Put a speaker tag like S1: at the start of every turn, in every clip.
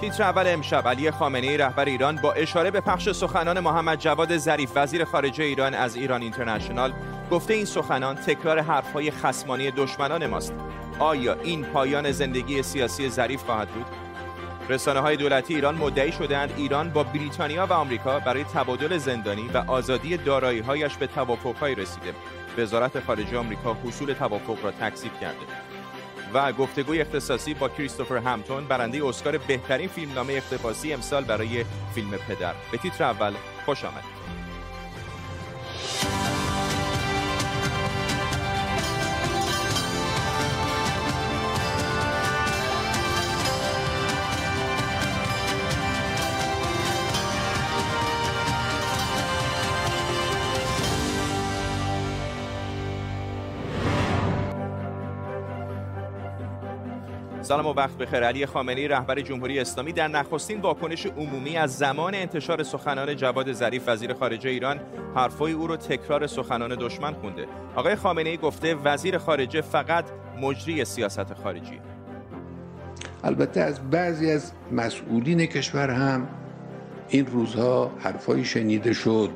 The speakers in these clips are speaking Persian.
S1: تیتر اول امشب علی خامنه ای رهبر ایران با اشاره به پخش سخنان محمد جواد ظریف وزیر خارجه ایران از ایران اینترنشنال گفته این سخنان تکرار حرفهای خصمانی دشمنان ماست. آیا این پایان زندگی سیاسی ظریف خواهد بود؟ رسانه های دولتی ایران مدعی شدهاند ایران با بریتانیا و آمریکا برای تبادل زندانی و آزادی دارایی‌هایش به توافقهایی رسیده. وزارت خارجه آمریکا حصول توافق را تکذیب کرده. و گفتگوی اختصاصی با کریستوفر همتون برنده اسکار بهترین فیلمنامه اقتباسی امسال برای فیلم پدر. به تیتر اول خوش آمدید. سلام و وقت بخیر. علی خامنه‌ای رهبر جمهوری اسلامی. در نخستین واکنش عمومی از زمان انتشار سخنان جواد ظریف وزیر خارجه ایران حرفای او رو تکرار سخنان دشمن خونده. آقای خامنه‌ای گفته وزیر خارجه فقط مجری سیاست خارجی.
S2: البته از بعضی از مسئولین کشور هم این روزها حرفایی شنیده شد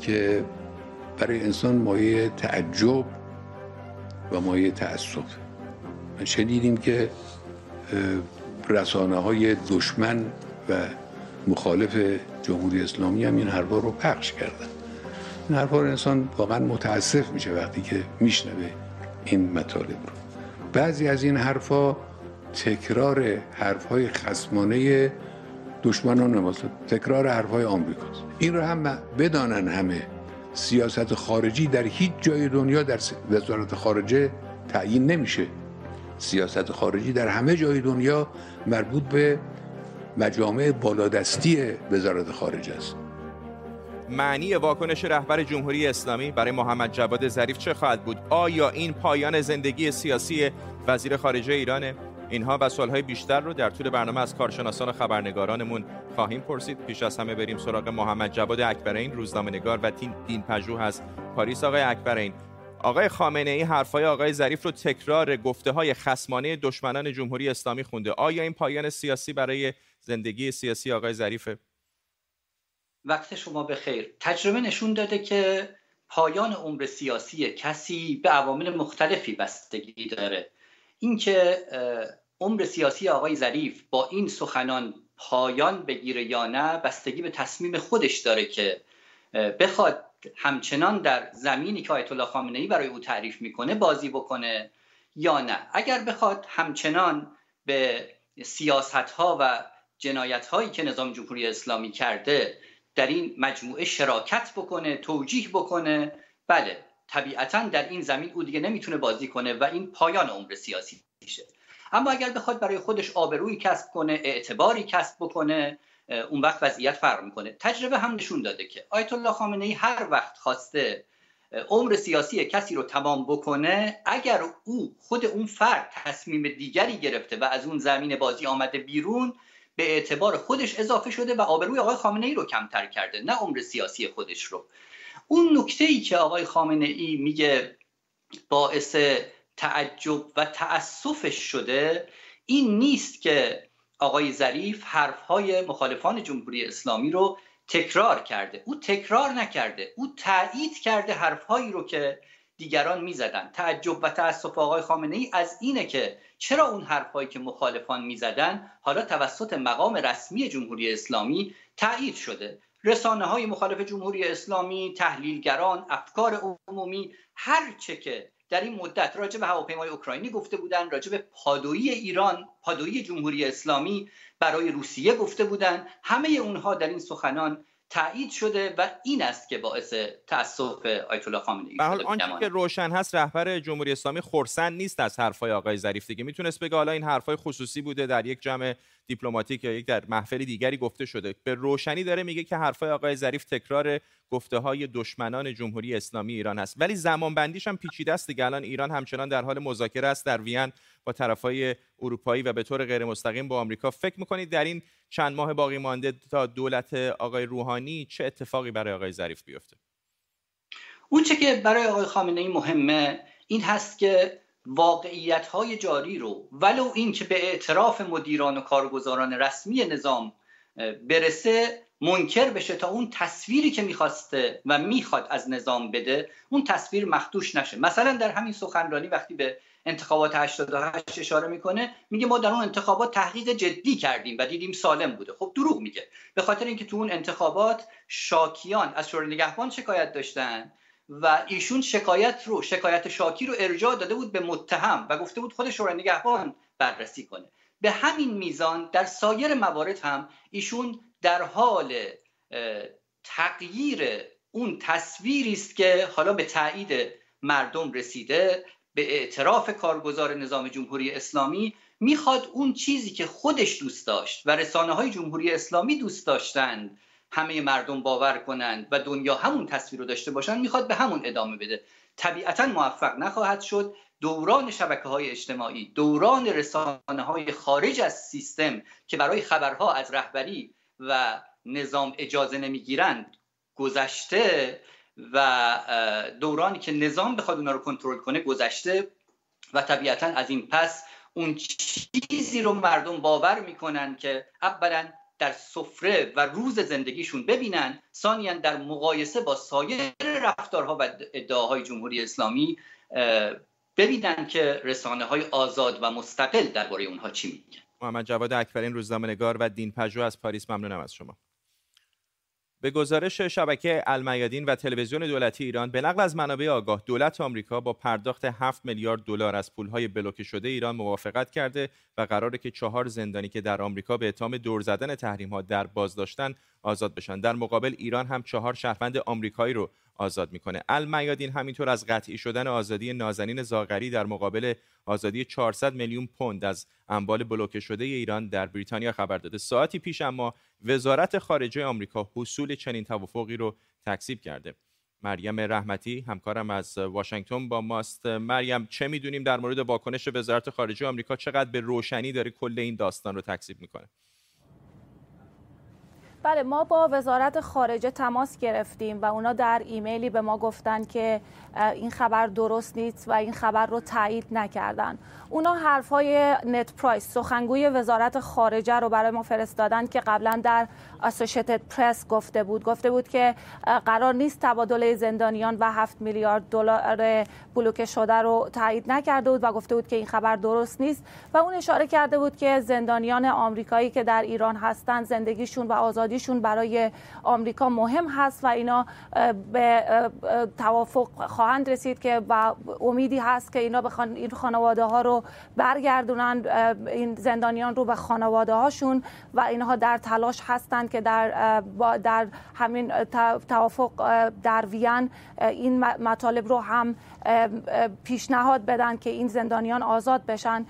S2: که برای انسان مایه تعجب و مایه تأسف. شنیدیم که رسانه های دشمن و مخالف جمهوری اسلامی هم این حرفا رو پخش کردن. این حرفا رو انسان واقعا متاسف میشه وقتی که میشنوه این مطالب رو. بعضی از این حرفا تکرار حرفهای خسمانه دشمنان ماست تکرار حرفهای آمریکاست. این رو هم بدانن همه. سیاست خارجی در هیچ جای دنیا در وزارت خارجه تعیین نمیشه. سیاست خارجی در همه جای دنیا مربوط به مجامع بالادستی وزارت خارجه است.
S1: معنی واکنش رهبر جمهوری اسلامی برای محمد جواد ظریف چه خواهد بود؟ آیا این پایان زندگی سیاسی وزیر خارجه ایرانه اینها و سوالهای بیشتر رو در طول برنامه از کارشناسان و خبرنگارانمون خواهیم پرسید. پیش از همه بریم سراغ محمد جواد اکبرین روزنامه نگار و تین دین پژوه از پاریس آقای اکبرین آقای خامنه ای حرفای آقای ظریف رو تکرار گفته های خسمانه دشمنان جمهوری اسلامی خونده. آیا این پایان سیاسی برای زندگی سیاسی آقای ظریفه؟
S3: وقت شما به خیر تجربه نشون داده که پایان عمر سیاسی کسی به عوامل مختلفی بستگی داره. اینکه عمر سیاسی آقای ظریف با این سخنان پایان بگیره یا نه بستگی به تصمیم خودش داره که بخواد همچنان در زمینی که آیت الله خامنه ای برای او تعریف می‌کنه بازی بکنه یا نه. اگر بخواد همچنان به سیاست ها و جنایت هایی که نظام جمهوری اسلامی کرده در این مجموعه شراکت بکنه توجیه بکنه بله طبیعتا در این زمین او دیگه نمی‌تونه بازی کنه و این پایان عمر سیاسی میشه. اما اگر بخواد برای خودش آبرویی کسب کنه اعتباری کسب بکنه اون وقت وضعیت فرق می‌کنه. تجربه هم نشون داده که آیت الله خامنه ای هر وقت خواسته عمر سیاسی کسی رو تمام بکنه اگر او خود اون فرد تصمیم دیگری گرفته و از اون زمین بازی آمده بیرون به اعتبار خودش اضافه شده و آبروی آقای خامنه ای رو کمتر کرده نه عمر سیاسی خودش رو. اون نکته ای که آقای خامنه ای میگه باعث تعجب و تأسفش شده این نیست که آقای ظریف حرفهای مخالفان جمهوری اسلامی رو تکرار کرده. او تکرار نکرده. او تایید کرده حرفهایی رو که دیگران می‌زدن. تعجب و تاسف آقای خامنه ای از اینه که چرا اون حرفهایی که مخالفان می‌زدن حالا توسط مقام رسمی جمهوری اسلامی تایید شده. رسانه های مخالف جمهوری اسلامی تحلیلگران افکار عمومی هر چه که در این مدت راجع به هواپیمای اوکراینی گفته بودن راجع به پادویی ایران پادویی جمهوری اسلامی برای روسیه گفته بودن. همه اونها در این سخنان تایید شده و این است که باعث تاسف آیت الله خامنه ای
S1: حال آنچه که روشن هست رهبر جمهوری اسلامی خرسند نیست از حرفای آقای ظریف. دیگه می‌تونست بگه حالا این حرفای خصوصی بوده در یک جمع دیپلماتیک یا یک در محفل دیگری گفته شده. به روشنی داره میگه که حرفای آقای ظریف تکرار گفته های دشمنان جمهوری اسلامی ایران است ولی زمان بندیش هم پیچیده است دیگه. الان ایران همچنان در حال مذاکره است در وین با طرفای اروپایی و به طور غیر مستقیم با آمریکا. فکر می‌کنید در این چند ماه باقی مانده تا دولت آقای روحانی چه اتفاقی برای آقای ظریف بیفته؟
S3: اون چه که برای آقای خامنه ای مهمه این هست که واقعیت های جاری رو ولو اینکه به اعتراف مدیران و کارگزاران رسمی نظام برسه منکر بشه تا اون تصویری که می‌خواسته و می‌خواد از نظام بده اون تصویر مخدوش نشه. مثلا در همین سخنرانی وقتی به انتخابات 88 اشاره می‌کنه میگه ما در اون انتخابات تحقیق جدی کردیم و دیدیم سالم بوده. خب دروغ میگه. به خاطر اینکه تو اون انتخابات شاکیان از شورای نگهبان شکایت داشتن و ایشون شکایت رو شکایت شاکی رو ارجاع داده بود به متهم و گفته بود خود شورای نگهبان بررسی کنه. به همین میزان در سایر موارد هم ایشون در حال تغییر اون تصویری است که حالا به تایید مردم رسیده به اعتراف کارگزار نظام جمهوری اسلامی می‌خواد اون چیزی که خودش دوست داشت و رسانه های جمهوری اسلامی دوست داشتند همه مردم باور کنند و دنیا همون تصویر رو داشته باشند می‌خواد به همون ادامه بده. طبیعتا موفق نخواهد شد. دوران شبکه های اجتماعی دوران رسانه های خارج از سیستم که برای خبرها از رهبری و نظام اجازه نمی‌گیرند گذشته و دورانی که نظام بخواد اونا رو کنترل کنه گذشته و طبیعتا از این پس اون چیزی رو مردم باور می‌کنن که اولا در سفره و روز زندگیشون ببینن ثانیا در مقایسه با سایر رفتارها و ادعاهای جمهوری اسلامی ببینن که رسانه های آزاد و مستقل درباره اونها چی میگن.
S1: محمد جواد اکبرین روزنامه نگار و دین پژوه از پاریس ممنونم از شما. به گزارش شبکه المیادین و تلویزیون دولتی ایران به نقل از منابع آگاه دولت آمریکا با پرداخت 7 میلیارد دلار از پولهای بلوکه شده ایران موافقت کرده و قراره که چهار زندانی که در آمریکا به اتهام دور زدن تحریم ها در بازداشتن آزاد بشن. در مقابل ایران هم چهار شهروند آمریکایی رو آزاد می‌کنه. المیادین همینطور از قطعی شدن آزادی نازنین زاغری در مقابل آزادی 400 میلیون پوند از اموال بلوکه شده ایران در بریتانیا خبر داده. ساعتی پیش اما وزارت خارجه آمریکا حصول چنین توافقی رو تکذیب کرده. مریم رحمتی همکارم از واشنگتن با ماست. مریم چه می‌دونیم در مورد واکنش وزارت خارجه آمریکا چقدر به روشنی داره کل این داستان رو تکذیب می‌کنه؟
S4: بله ما با وزارت خارجه تماس گرفتیم و اونا در ایمیلی به ما گفتن که این خبر درست نیست و این خبر رو تایید نکردن. اونا حرفای نت پرایس سخنگوی وزارت خارجه رو برای ما فرستادن که قبلا در اسوشیتد پرس گفته بود. گفته بود که قرار نیست تبادل زندانیان و 7 میلیارد دلار بلوکه شده رو تایید نکرده بود و گفته بود که این خبر درست نیست. و اون اشاره کرده بود که زندانیان آمریکایی که در ایران هستند زندگیشون و آزادیشون برای آمریکا مهم هست و اینا به توافق خواهند رسید که و امیدی هست که اینا بخوان این خانواده ها رو برگردونن این زندانیان رو به خانواده هاشون و اینها در تلاش هستند که در در همین توافق در وین این مطالب رو هم پیشنهاد بدن که این زندانیان آزاد بشن.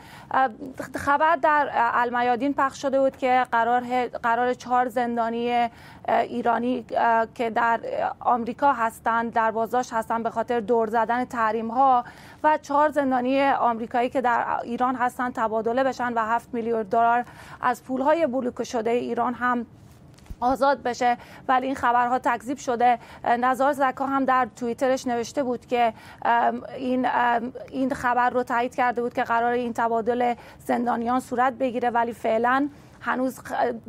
S4: خبر در المیادین پخش شده بود که قرار قرار چهار زندانی ایرانی که در آمریکا هستند در بازداشت هستند به خاطر دور زدن تحریم ها و چهار زندانی آمریکایی که در ایران هستند تبادله بشن و هفت میلیارد دلار از پولهای بلوکه شده ایران هم آزاد بشه. ولی این خبرها تکذیب شده. نظار زکا هم در توییترش نوشته بود که این این خبر رو تایید کرده بود که قرار این تبادل زندانیان صورت بگیره. ولی فعلا هنوز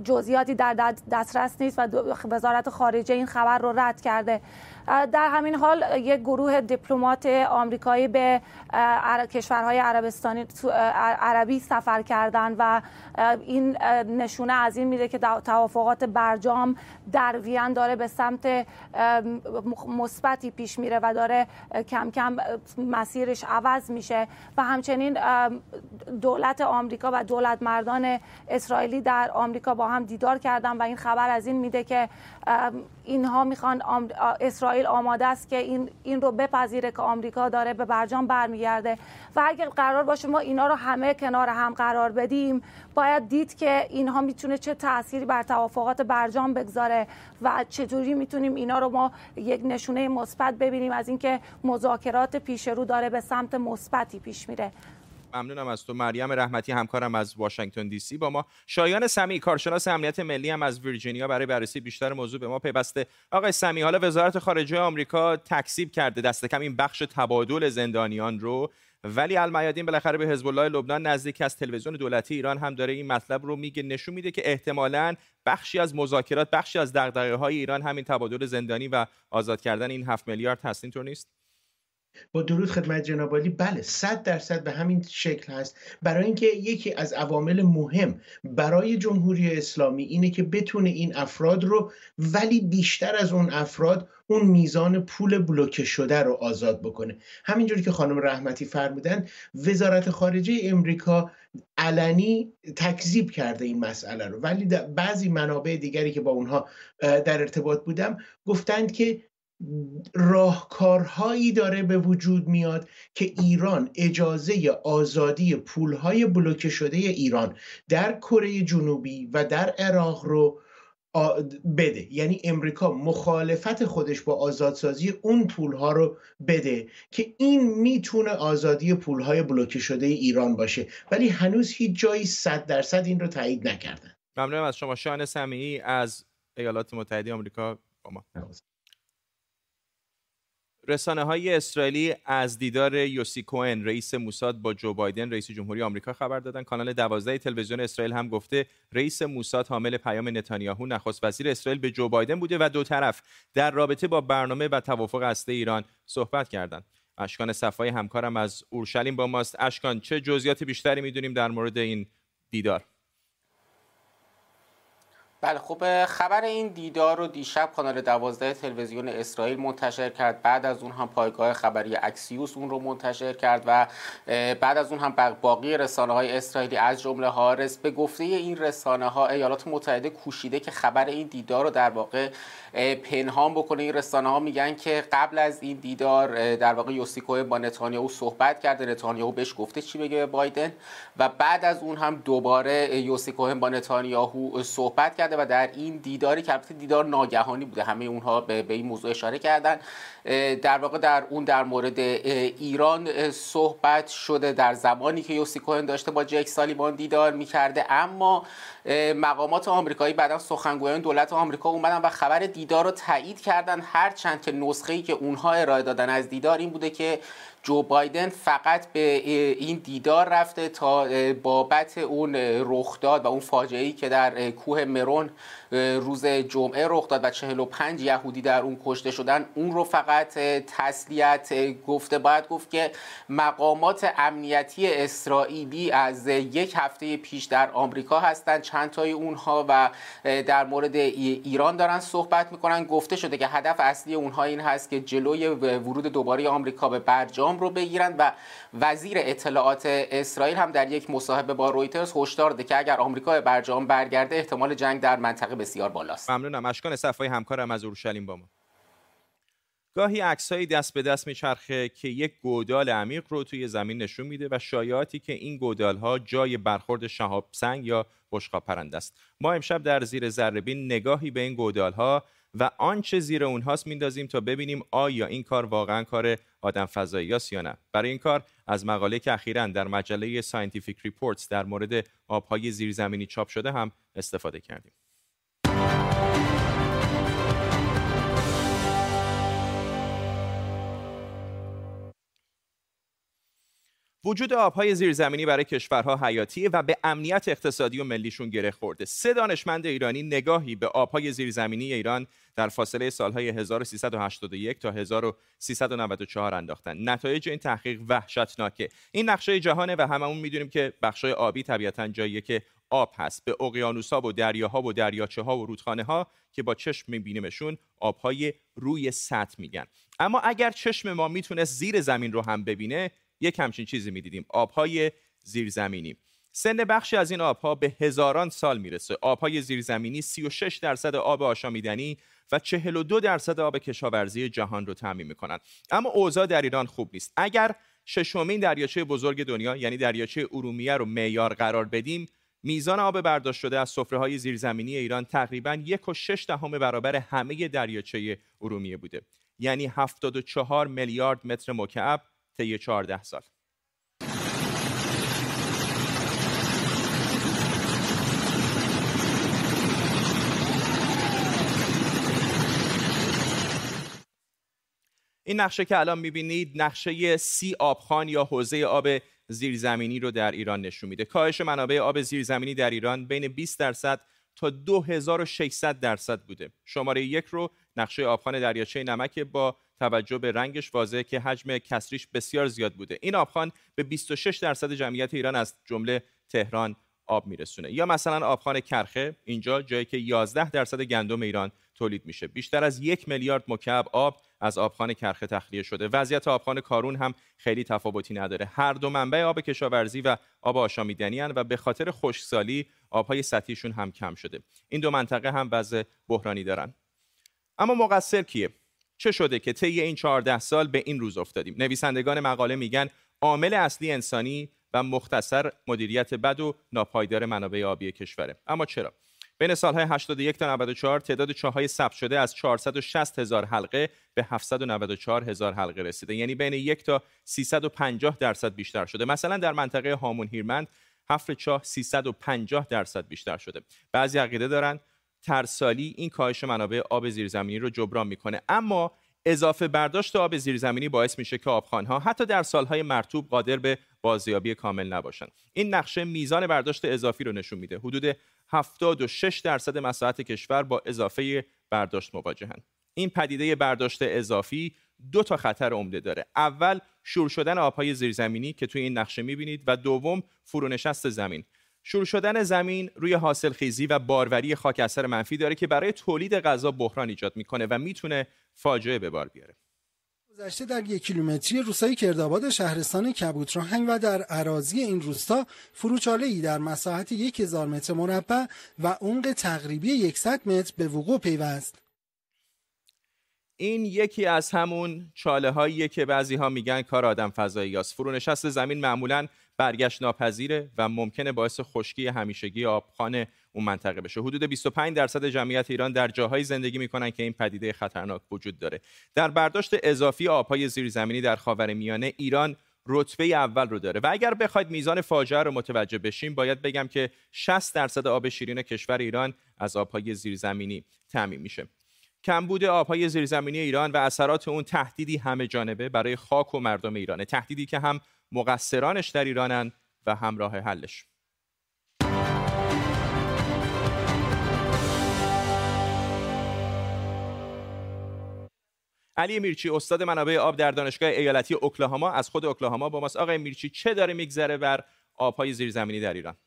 S4: جزئیاتی در دسترس نیست و وزارت خارجه این خبر رو رد کرده. در همین حال یک گروه دیپلمات آمریکایی به کشورهای عربستانی عربی سفر کردن و این نشونه از این میده که توافقات برجام در وین داره به سمت مثبتی پیش میره و داره کم کم مسیرش عوض میشه و همچنین دولت آمریکا و دولت مردان اسرائیلی در آمریکا با هم دیدار کردن و این خبر از این میده که اینها می‌خوان اسرائیل آماده است که این این رو بپذیره که آمریکا داره به برجام برمیگرده. و اگر قرار باشه ما اینا رو همه کنار هم قرار بدیم باید دید که اینها می‌تونه چه تأثیری بر توافقات برجام بگذاره و چطوری می‌تونیم اینا رو ما یک نشونه مثبت ببینیم از اینکه مذاکرات پیش رو داره به سمت مثبتی پیش میره.
S1: ممنونم از تو. مریم رحمتی همکارم از واشنگتن دی سی با ما. شایان سمی کارشناس امنیت ملی هم از ویرجینیا برای بررسی بیشتر موضوع به ما پیوسته. آقای سمی حالا وزارت خارجه آمریکا تکسیب کرده. دست کم این بخش تبادل زندانیان رو. ولی المیادین بالاخره به حزب الله لبنان نزدیک از تلویزیون دولتی ایران هم داره این مطلب رو میگه. نشون میده که احتمالا بخشی از مذاکرات بخشی از دغدغه های ایران همین تبادل زندانی و آزاد کردن این هفت میلیارد هست. اینطور نیست؟
S5: با درود خدمت جناب بله صد درصد به همین شکل هست. برای اینکه یکی از عوامل مهم برای جمهوری اسلامی اینه که بتونه این افراد رو ولی بیشتر از اون افراد اون میزان پول بلوکه شده رو آزاد بکنه. همینجوری که خانم رحمتی فرمودن وزارت خارجه امریکا علنی تکذیب کرده این مسئله رو. ولی بعضی منابع دیگری که با اونها در ارتباط بودم گفتند که راهکارهایی داره به وجود میاد که ایران اجازه آزادی پولهای بلوکه شده ایران در کره جنوبی و در عراق رو بده. یعنی امریکا مخالفت خودش با آزادسازی اون پولها رو بده که این می‌تونه آزادی پولهای بلوکه شده ایران باشه. ولی هنوز هیچ جایی صد درصد این رو تایید نکردن.
S1: ممنونم از شما. شان سمیعی از ایالات متحده آمریکا با ما. رسانه های اسرائیلی از دیدار یوسی کوهن رئیس موساد با جو بایدن رئیس جمهوری آمریکا خبر دادن. کانال 12 تلویزیون اسرائیل هم گفته رئیس موساد حامل پیام نتانیاهو نخست وزیر اسرائیل به جو بایدن بوده و دو طرف در رابطه با برنامه و توافق هسته ایران صحبت کردند. اشکان صفای همکارم از اورشلیم با ماست. اشکان چه جزئیات بیشتری می‌دونیم در مورد این دیدار؟
S6: بله خب خبر این دیدار رو دیشب کانال دوازده تلویزیون اسرائیل منتشر کرد. بعد از اون هم پایگاه خبری اکسیوس اون رو منتشر کرد و بعد از اون هم باقی رسانه های اسرائیلی از جمله هارس به گفته این رسانه ها ایالات متحده کوشیده که خبر این دیدار رو در واقع پنهان بکنه. این رسانه ها میگن که قبل از این دیدار در واقع یوسیکو با نتانیاهو صحبت کرده. نتانیاهو بهش گفته چی بگه بایدن. و بعد از اون هم دوباره یوسیکو با نتانیاهو صحبت کرده و در این دیداری که البته دیدار ناگهانی بوده. همه اونها به, این موضوع اشاره کردن. در واقع در اون در مورد ایران صحبت شده در زمانی که یوسی کوهن داشته با جک سالیبان دیدار می‌کرده. اما مقامات آمریکایی بعدا سخنگویان دولت آمریکا اومدن و خبر دیدار رو تایید کردن. هرچند که نسخه ای که اونها ارائه دادن از دیدار این بوده که جو بایدن فقط به این دیدار رفته تا بابت اون رخداد و اون فاجعه ای که در کوه مرون روز جمعه رخ داد و 45 یهودی در اون کشته شدن. اون رو فقط تسلیت گفته باید گفت که مقامات امنیتی اسرائیلی از یک هفته پیش در آمریکا هستند چند تای اونها و در مورد ایران دارن صحبت می‌کنن. گفته شده که هدف اصلی اونها این هست که جلوی ورود دوباره آمریکا به برجام رو بگیرن و وزیر اطلاعات اسرائیل هم در یک مصاحبه با رویترز هشدار داده که اگر آمریکا به برجام برگرده احتمال جنگ در منطقه بسیار بالاست.
S1: ممنونم. اشکان صفایی همکارم از اورشلیم با ما. گاهی عکسهایی دست به دست میچرخه که یک گودال عمیق رو توی زمین نشون میده و شایعاتی که این گودال ها جای برخورد شهاب سنگ یا بشقاب پرنده است. ما امشب در زیر ذرهبین نگاهی به این گودال ها و آنچه زیر اونهاست میندازیم تا ببینیم آیا این کار واقعا کار آدم فضایی یا نه. برای این کار از مقاله‌ای که اخیرا در مجله Scientific Reports در مورد آبهای زیرزمینی چاپ شده هم استفاده کردیم. وجود آبهای زیرزمینی برای کشورها حیاتیه و به امنیت اقتصادی و ملیشون گره خورده. سه دانشمند ایرانی نگاهی به آبهای زیرزمینی ایران در فاصله سالهای 1381 تا 1394 انداختن. نتایج این تحقیق وحشتناکه. این نقشه جهانه و هممون می‌دونیم که بخشای آبی طبیعتا جاییه که آب هست به اقیانوسها و دریاها و دریاچه ها و رودخانه ها که با چشم میبینیمشون آبهای روی سطح میگن اما اگر چشم ما می‌تونست زیر زمین رو هم ببینه یک همچین چیزی می‌دیدیم آبهای زیرزمینی. سن بخشی از این آبها به هزاران سال می‌رسه. آبهای زیرزمینی 36 درصد آب آشامیدنی و 42 درصد آب کشاورزی جهان رو تعمین می‌کنن. اما اوضاع در ایران خوب نیست. اگر ششمین دریاچه بزرگ دنیا یعنی دریاچه ارومیه رو معیار قرار بدیم میزان آب برداشت شده از سفره های زیرزمینی ایران تقریبا یک و شش دهم برابر همه دریاچه ارومیه بوده. یعنی 74 میلیارد متر مکعب طی 14 سال. این نقشه که الان می‌بینید نقشه سی آبخان یا حوزه آب زیرزمینی رو در ایران نشون میده. کاهش منابع آب زیرزمینی در ایران بین 20 درصد تا 2600 درصد بوده. شماره یک رو نقشه آبخان دریاچه نمک با توجه به رنگش واضحه که حجم کسریش بسیار زیاد بوده. این آبخان به 26 درصد جمعیت ایران از جمله تهران آب میرسونه. یا مثلا آبخان کرخه اینجا جایی که 11 درصد گندم ایران تولید میشه. بیشتر از یک میلیارد مکعب آب از آبخان کرخه تخلیه شده. وضعیت آبخان کارون هم خیلی تفاوتی نداره. هر دو منبع آب کشاورزی و آب آشامیدنی و به خاطر خشکسالی آبهای سطحیشون هم کم شده. این دو منطقه هم وضع بحرانی دارن. اما مقصر کیه؟ چه شده که طی این 14 سال به این روز افتادیم؟ نویسندگان مقاله میگن عامل اصلی انسانی و مختصر مدیریت بد و ناپایدار منابع آبی کشوره. اما چرا؟ بین سالهای 81 تا 94 تعداد چاهای ثبت شده از 460 هزار حلقه به 794 هزار حلقه رسیده. یعنی بین یک تا 350 درصد بیشتر شده. مثلا در منطقه هامون هیرمند حفر چاه 350 درصد بیشتر شده. بعضی عقیده دارند ترسالی این کاهش منابع آب زیرزمینی رو جبران می‌کنه. اما اضافه برداشت آب زیرزمینی باعث میشه که آبخانها حتی در سالهای مرتوب قادر به بازیابی کامل نباشند. این نقشه میزان برداشت اضافی رو نشون میده. حدود 76 درصد مساحت کشور با اضافه برداشت مواجهند این پدیده برداشت اضافی دو تا خطر عمده داره. اول شور شدن آبهای زیرزمینی که توی این نقشه می‌بینید و دوم فرونشست زمین. شروع شدن زمین روی حاصل خیزی و باروری خاک اثر منفی داره که برای تولید غذا بحران ایجاد می‌کنه و می‌تونه فاجعه به بار بیاره
S7: گذشته در یک کیلومتری روستای کردآباد شهرستان کبوتراهنگ و در عراضی این روستا فروچاله ای در مساحت یک هزار متر مربع و عمق تقریبی 100 متر به وقوع پیوست.
S1: این یکی از همون چاله هاییه که بعضی ها میگن کار آدم فضایی است. فرونشست زمین معمولا برگشت ناپذیره و ممکنه باعث خشکی همیشگی آبخان اون منطقه بشه. حدود 25 درصد جمعیت ایران در جاهایی زندگی می‌کنن که این پدیده خطرناک وجود داره. در برداشت اضافی آبهای زیرزمینی در خاورمیانه ایران رتبه اول رو داره. و اگر بخواید میزان فاجعه رو متوجه بشیم باید بگم که 60 درصد آب شیرین کشور ایران از آبهای زیرزمینی تامین میشه. کمبود آبهای زیرزمینی ایران و اثرات اون تهدیدی همه جانبه برای خاک و مردم ایرانه. تهدیدی که هم مقصرانش در ایرانن و همراه حلش. علی میرچی استاد منابع آب در دانشگاه ایالتی اوکلاهاما از خود اوکلاهاما با ماست. آقای میرچی چه داره میگذره بر آبهای زیرزمینی در ایران؟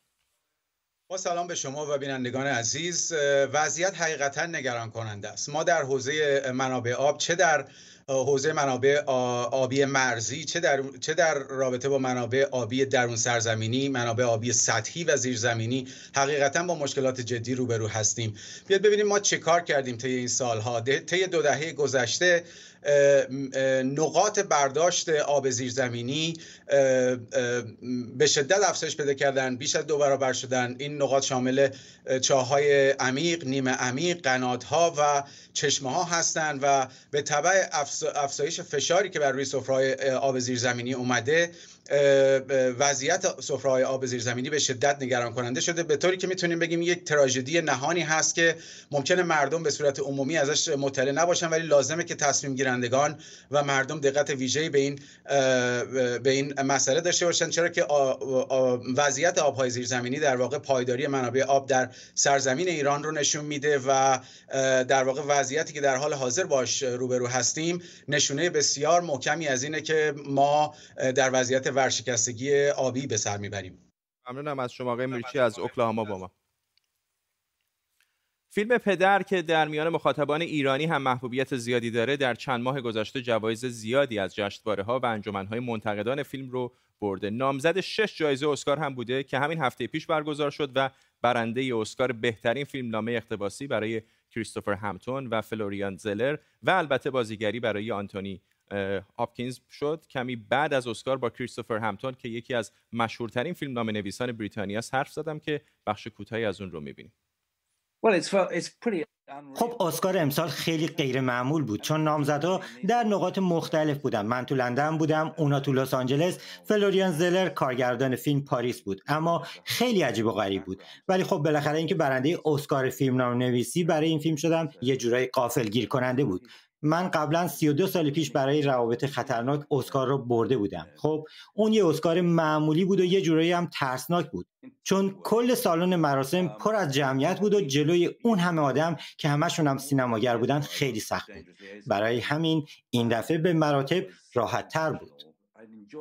S8: با سلام به شما و بینندگان عزیز. وضعیت حقیقتا نگران کننده است. ما در حوزه منابع آب چه در حوزه منابع آبی مرزی چه در, چه در رابطه با منابع آبی درون سرزمینی منابع آبی سطحی و زیرزمینی حقیقتا با مشکلات جدی روبرو هستیم. بیاد ببینیم ما چه کار کردیم طی این سالها. طی دو دهه گذشته نقاط برداشت آب زیرزمینی به شدت افزایش پیدا کردن بیش از دو برابر شدن. این نقاط شامل چاهای عمیق نیمه عمیق قناتها و چشمه ها هستند و به طبع افزایش فشاری که بر روی سفرهای آب زیرزمینی اومده وضعیت سفره‌های آب زیرزمینی به شدت نگران کننده شده. به طوری که می‌تونیم بگیم یک تراژدی نهانی هست که ممکنه مردم به صورت عمومی ازش مطلع نباشن ولی لازمه که تصمیم گیرندگان و مردم دقت ویژه‌ای به این به این مسئله داشته باشن. چرا که وضعیت آبهای زیرزمینی در واقع پایداری منابع آب در سرزمین ایران رو نشون میده و در واقع وضعیتی که در حال حاضر باش روبرو هستیم نشونه بسیار محکمی از اینه که ما در وضعیت ورشکستگی آبی به سر می‌بریم.
S1: ممنونم از شما آقای میرچی از اوکلاهاما با ما. فیلم پدر که در میان مخاطبان ایرانی هم محبوبیت زیادی داره در چند ماه گذشته جوایز زیادی از جشنواره ها و انجمن های منتقدان فیلم رو برده. نامزد شش جایزه اسکار هم بوده که همین هفته پیش برگزار شد و برنده اسکار بهترین فیلم نامه اقتباسی برای کریستوفر همتون و فلوریان زلر و البته بازیگری برای آنتونی هاپکینز شد. کمی بعد از اسکار با کریستوفر همتون که یکی از مشهورترین فیلم نام نویسان بریتانیا حرف زدم که بخش کوتاهی از اون رو می‌بینیم.
S9: خب اسکار امسال خیلی غیر معمول بود. چون نامزدا در نقاط مختلف بودن. من تو لندن بودم اونا تو لس آنجلس. فلوریان زلر کارگردان فیلم پاریس بود. اما خیلی عجیب و غریب بود. ولی خب بالاخره اینکه برنده اسکار فیلم نام نویسی برای این فیلم شدم یه جورایی قافل گیر کننده بود. من قبلا 32 سال پیش برای روابط خطرناک اسکار رو برده بودم. خب اون یه اسکار معمولی بود و یه جورایی هم ترسناک بود. چون کل سالن مراسم پر از جمعیت بود و جلوی اون همه آدم که همشون هم سینماگر بودن خیلی سخت بود. برای همین این دفعه به مراتب راحت تر بود.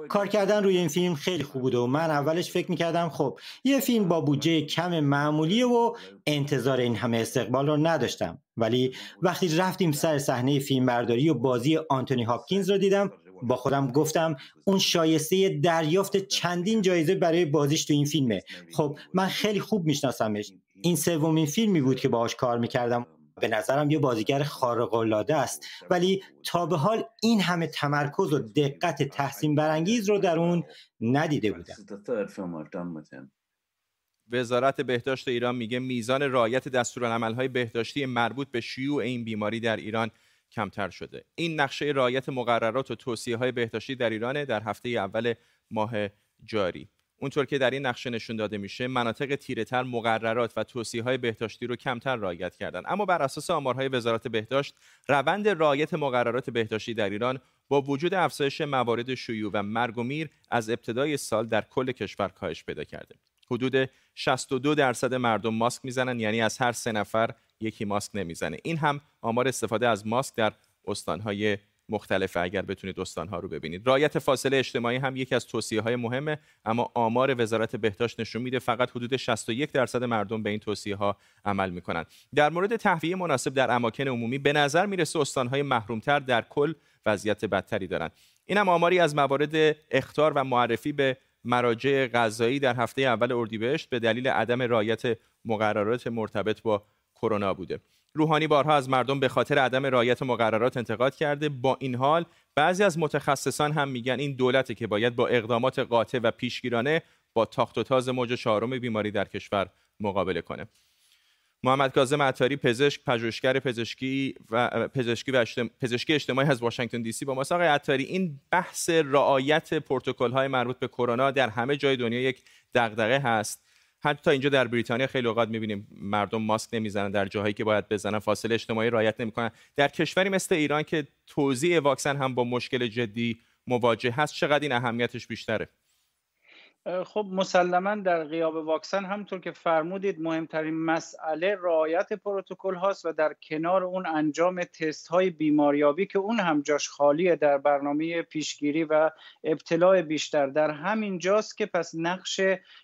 S9: کار کردن روی این فیلم خیلی خوب بوده و من اولش فکر می‌کردم خب یه فیلم با بودجه کم معمولیه و انتظار این همه استقبال رو نداشتم. ولی وقتی رفتیم سر صحنه فیلم برداری و بازی آنتونی هاپکینز رو دیدم با خودم گفتم اون شایسته دریافت چندین جایزه برای بازیش تو این فیلمه. خب من خیلی خوب میشناسمش. این سومین فیلمی بود که باهاش کار می‌کردم. به نظرم یه بازیگر خارق العاده است. ولی تا به حال این همه تمرکز و دقت تحسین برانگیز رو در اون ندیده بودم.
S1: وزارت بهداشت ایران میگه میزان رعایت دستورالعملهای بهداشتی مربوط به شیوع این بیماری در ایران کمتر شده. این نقشه رعایت مقررات و توصیه های بهداشتی در ایران در هفته اول ماه جاری. اونطور که در این نقشه نشون داده میشه مناطق تیرهتر مقررات و توصیه های بهداشتی رو کمتر رعایت کردن. اما بر اساس آمارهای وزارت بهداشت روند رعایت مقررات بهداشتی در ایران با وجود افزایش موارد شیوع و مرگ و میر از ابتدای سال در کل کشور کاهش پیدا کرده. حدود 62 درصد مردم ماسک می‌زنن یعنی از هر سه نفر یکی ماسک نمی‌زنه. این هم آمار استفاده از ماسک در استانهای مختلفه اگر بتونید استانها رو ببینید. رایت فاصله اجتماعی هم یکی از توصیه های مهمه اما آمار وزارت بهداشت نشون میده فقط حدود 61 درصد مردم به این توصیه ها عمل می‌کنن. در مورد تهویه مناسب در اماکن عمومی به نظر می‌رسه استانهای محرومتر در کل وضعیت بدتری دارند این هم آماری از موارد اختار و معرفی به مراجع غذایی در هفته اول اردیبهشت به دلیل عدم رعایت مقررات مرتبط با کرونا بوده. روحانی بارها از مردم به خاطر عدم رعایت مقررات انتقاد کرده. با این حال بعضی از متخصصان هم میگن این دولته که باید با اقدامات قاطع و پیشگیرانه با تاخت و تاز موج چهارم بیماری در کشور مقابله کنه. محمد کاظم عطاری پزشک پژوهشگر پزشکی و پزشکی و پزشکی اجتماعی از واشنگتن دی سی با ماست. آقای عطاری این بحث رعایت پروتکل های مربوط به کرونا در همه جای دنیا یک دغدغه هست. حتی اینجا در بریتانیا خیلی اوقات می‌بینیم مردم ماسک نمی‌زنن در جاهایی که باید بزنن فاصله اجتماعی رعایت نمی‌کنن. در کشوری مثل ایران که توزیع واکسن هم با مشکل جدی مواجه هست چقدر این اهمیتش بیشتره؟
S10: خب مسلما در غیاب واکسن همطور که فرمودید مهمترین مسئله رعایت پروتکل هاست و در کنار اون انجام تست های بیماریابی که اون هم جاش خالیه در برنامه پیشگیری و ابتلاع بیشتر. در همین جاست که پس نقش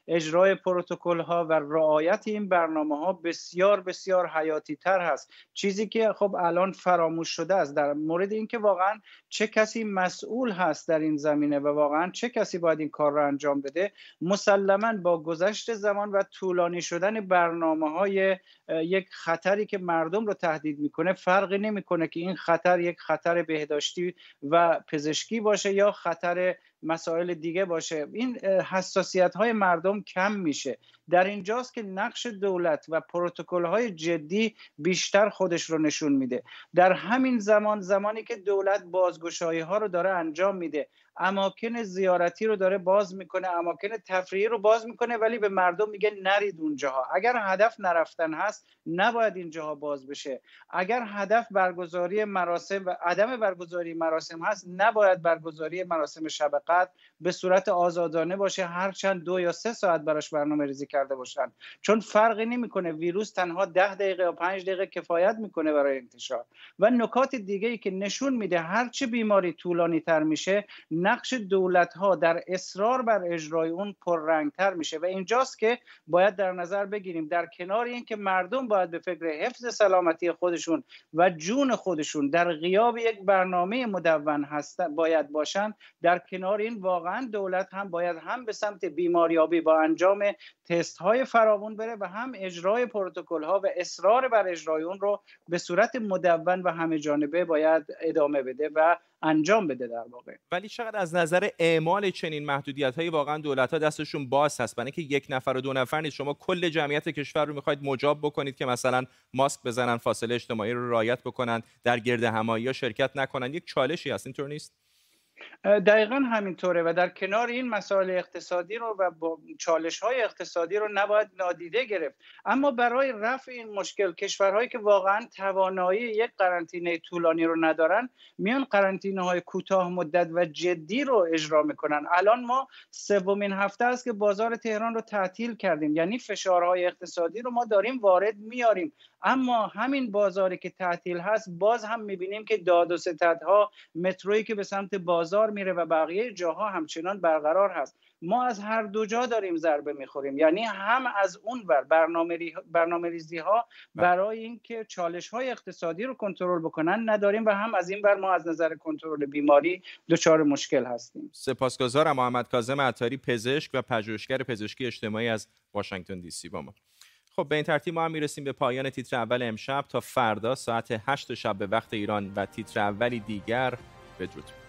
S10: اجرای پروتکل ها و رعایت این برنامه ها بسیار بسیار حیاتی تر هست. چیزی که خب الان فراموش شده است در مورد اینکه واقعا چه کسی مسئول هست در این زمینه و واقعا چه کسی باید این کار رو انجام بده مسلما با گذشت زمان و طولانی شدن برنامه های یک خطری که مردم رو تهدید می‌کنه فرقی نمی‌کنه که این خطر یک خطر بهداشتی و پزشکی باشه یا خطر مسائل دیگه باشه. این حساسیت های مردم کم میشه. در اینجاست که نقش دولت و پروتکل های جدی بیشتر خودش رو نشون میده. در همین زمان زمانی که دولت بازگشایی ها رو داره انجام میده اماکن زیارتی رو داره باز می‌کنه اماکن تفریحی رو باز می‌کنه ولی به مردم میگه نرید اونجاها. اگر هدف نرفتن هست نباید اینجاها باز بشه. اگر هدف برگزاری مراسم و عدم برگزاری مراسم هست نباید برگزاری مراسم شب به صورت آزادانه باشه هرچند دو یا سه ساعت براش برنامه ریزی کرده باشن. چون فرقی نمی‌کنه. ویروس تنها ده دقیقه یا پنج دقیقه کفایت می‌کنه برای انتشار. و نکات دیگه ای که نشون میده هرچه بیماری طولانی تر میشه نقش دولت ها در اصرار بر اجرای اون پررنگتر میشه و اینجاست که باید در نظر بگیریم در کنار اینکه مردم باید به فکر حفظ سلامتی خودشون و جون خودشون در غیاب یک برنامه مدون هست باید باشن در کنار این واقعا دولت هم باید هم به سمت بیماریابی با انجام تست های فراوون بره و هم اجرای پروتکل ها و اصرار بر اجرای اون رو به صورت مدون و همه جانبه باید ادامه بده و انجام بده در واقع.
S1: ولی چقدر از نظر اعمال چنین محدودیت های واقعا دولت ها دستشون باز هست برای که یک نفر و دو نفر نیست. شما کل جمعیت کشور رو می‌خواید مجاب بکنید که مثلا ماسک بزنن فاصله اجتماعی رو رعایت بکنن در گرد همایی شرکت نکنن. یک چالشی هست اینطور نیست؟
S10: دقیقا همینطوره و در کنار این مسائل اقتصادی رو و با چالش های اقتصادی رو نباید نادیده گرفت. اما برای رفع این مشکل کشورهایی که واقعا توانایی یک قرنطینه طولانی رو ندارن میان قرنطینه های کوتاه مدت و جدی رو اجرا می‌کنن. الان ما سومین هفته است که بازار تهران رو تعطیل کردیم. یعنی فشارهای اقتصادی رو ما داریم وارد میاریم اما همین بازاری که تعطیل هست باز هم می‌بینیم که داد و ستدها مترویی که به سمت بازار میره و بقیه جاها همچنان برقرار هست. ما از هر دو جا داریم ضربه می‌خوریم. یعنی هم از اون بر برنامه, ریزی ها بله. برای اینکه چالش های اقتصادی رو کنترل بکنن نداریم و هم از این بر ما از نظر کنترل بیماری دچار مشکل هستیم.
S1: سپاسگزارم محمد کاظم عطاری پزشک و پژوهشگر پزشکی اجتماعی از واشنگتن دی سی با ما. خب به این ترتیب ما هم می‌رسیم به پایان تیتر اول امشب. تا فردا ساعت 8 شب به وقت ایران و تیتر اولی دیگر بدرود.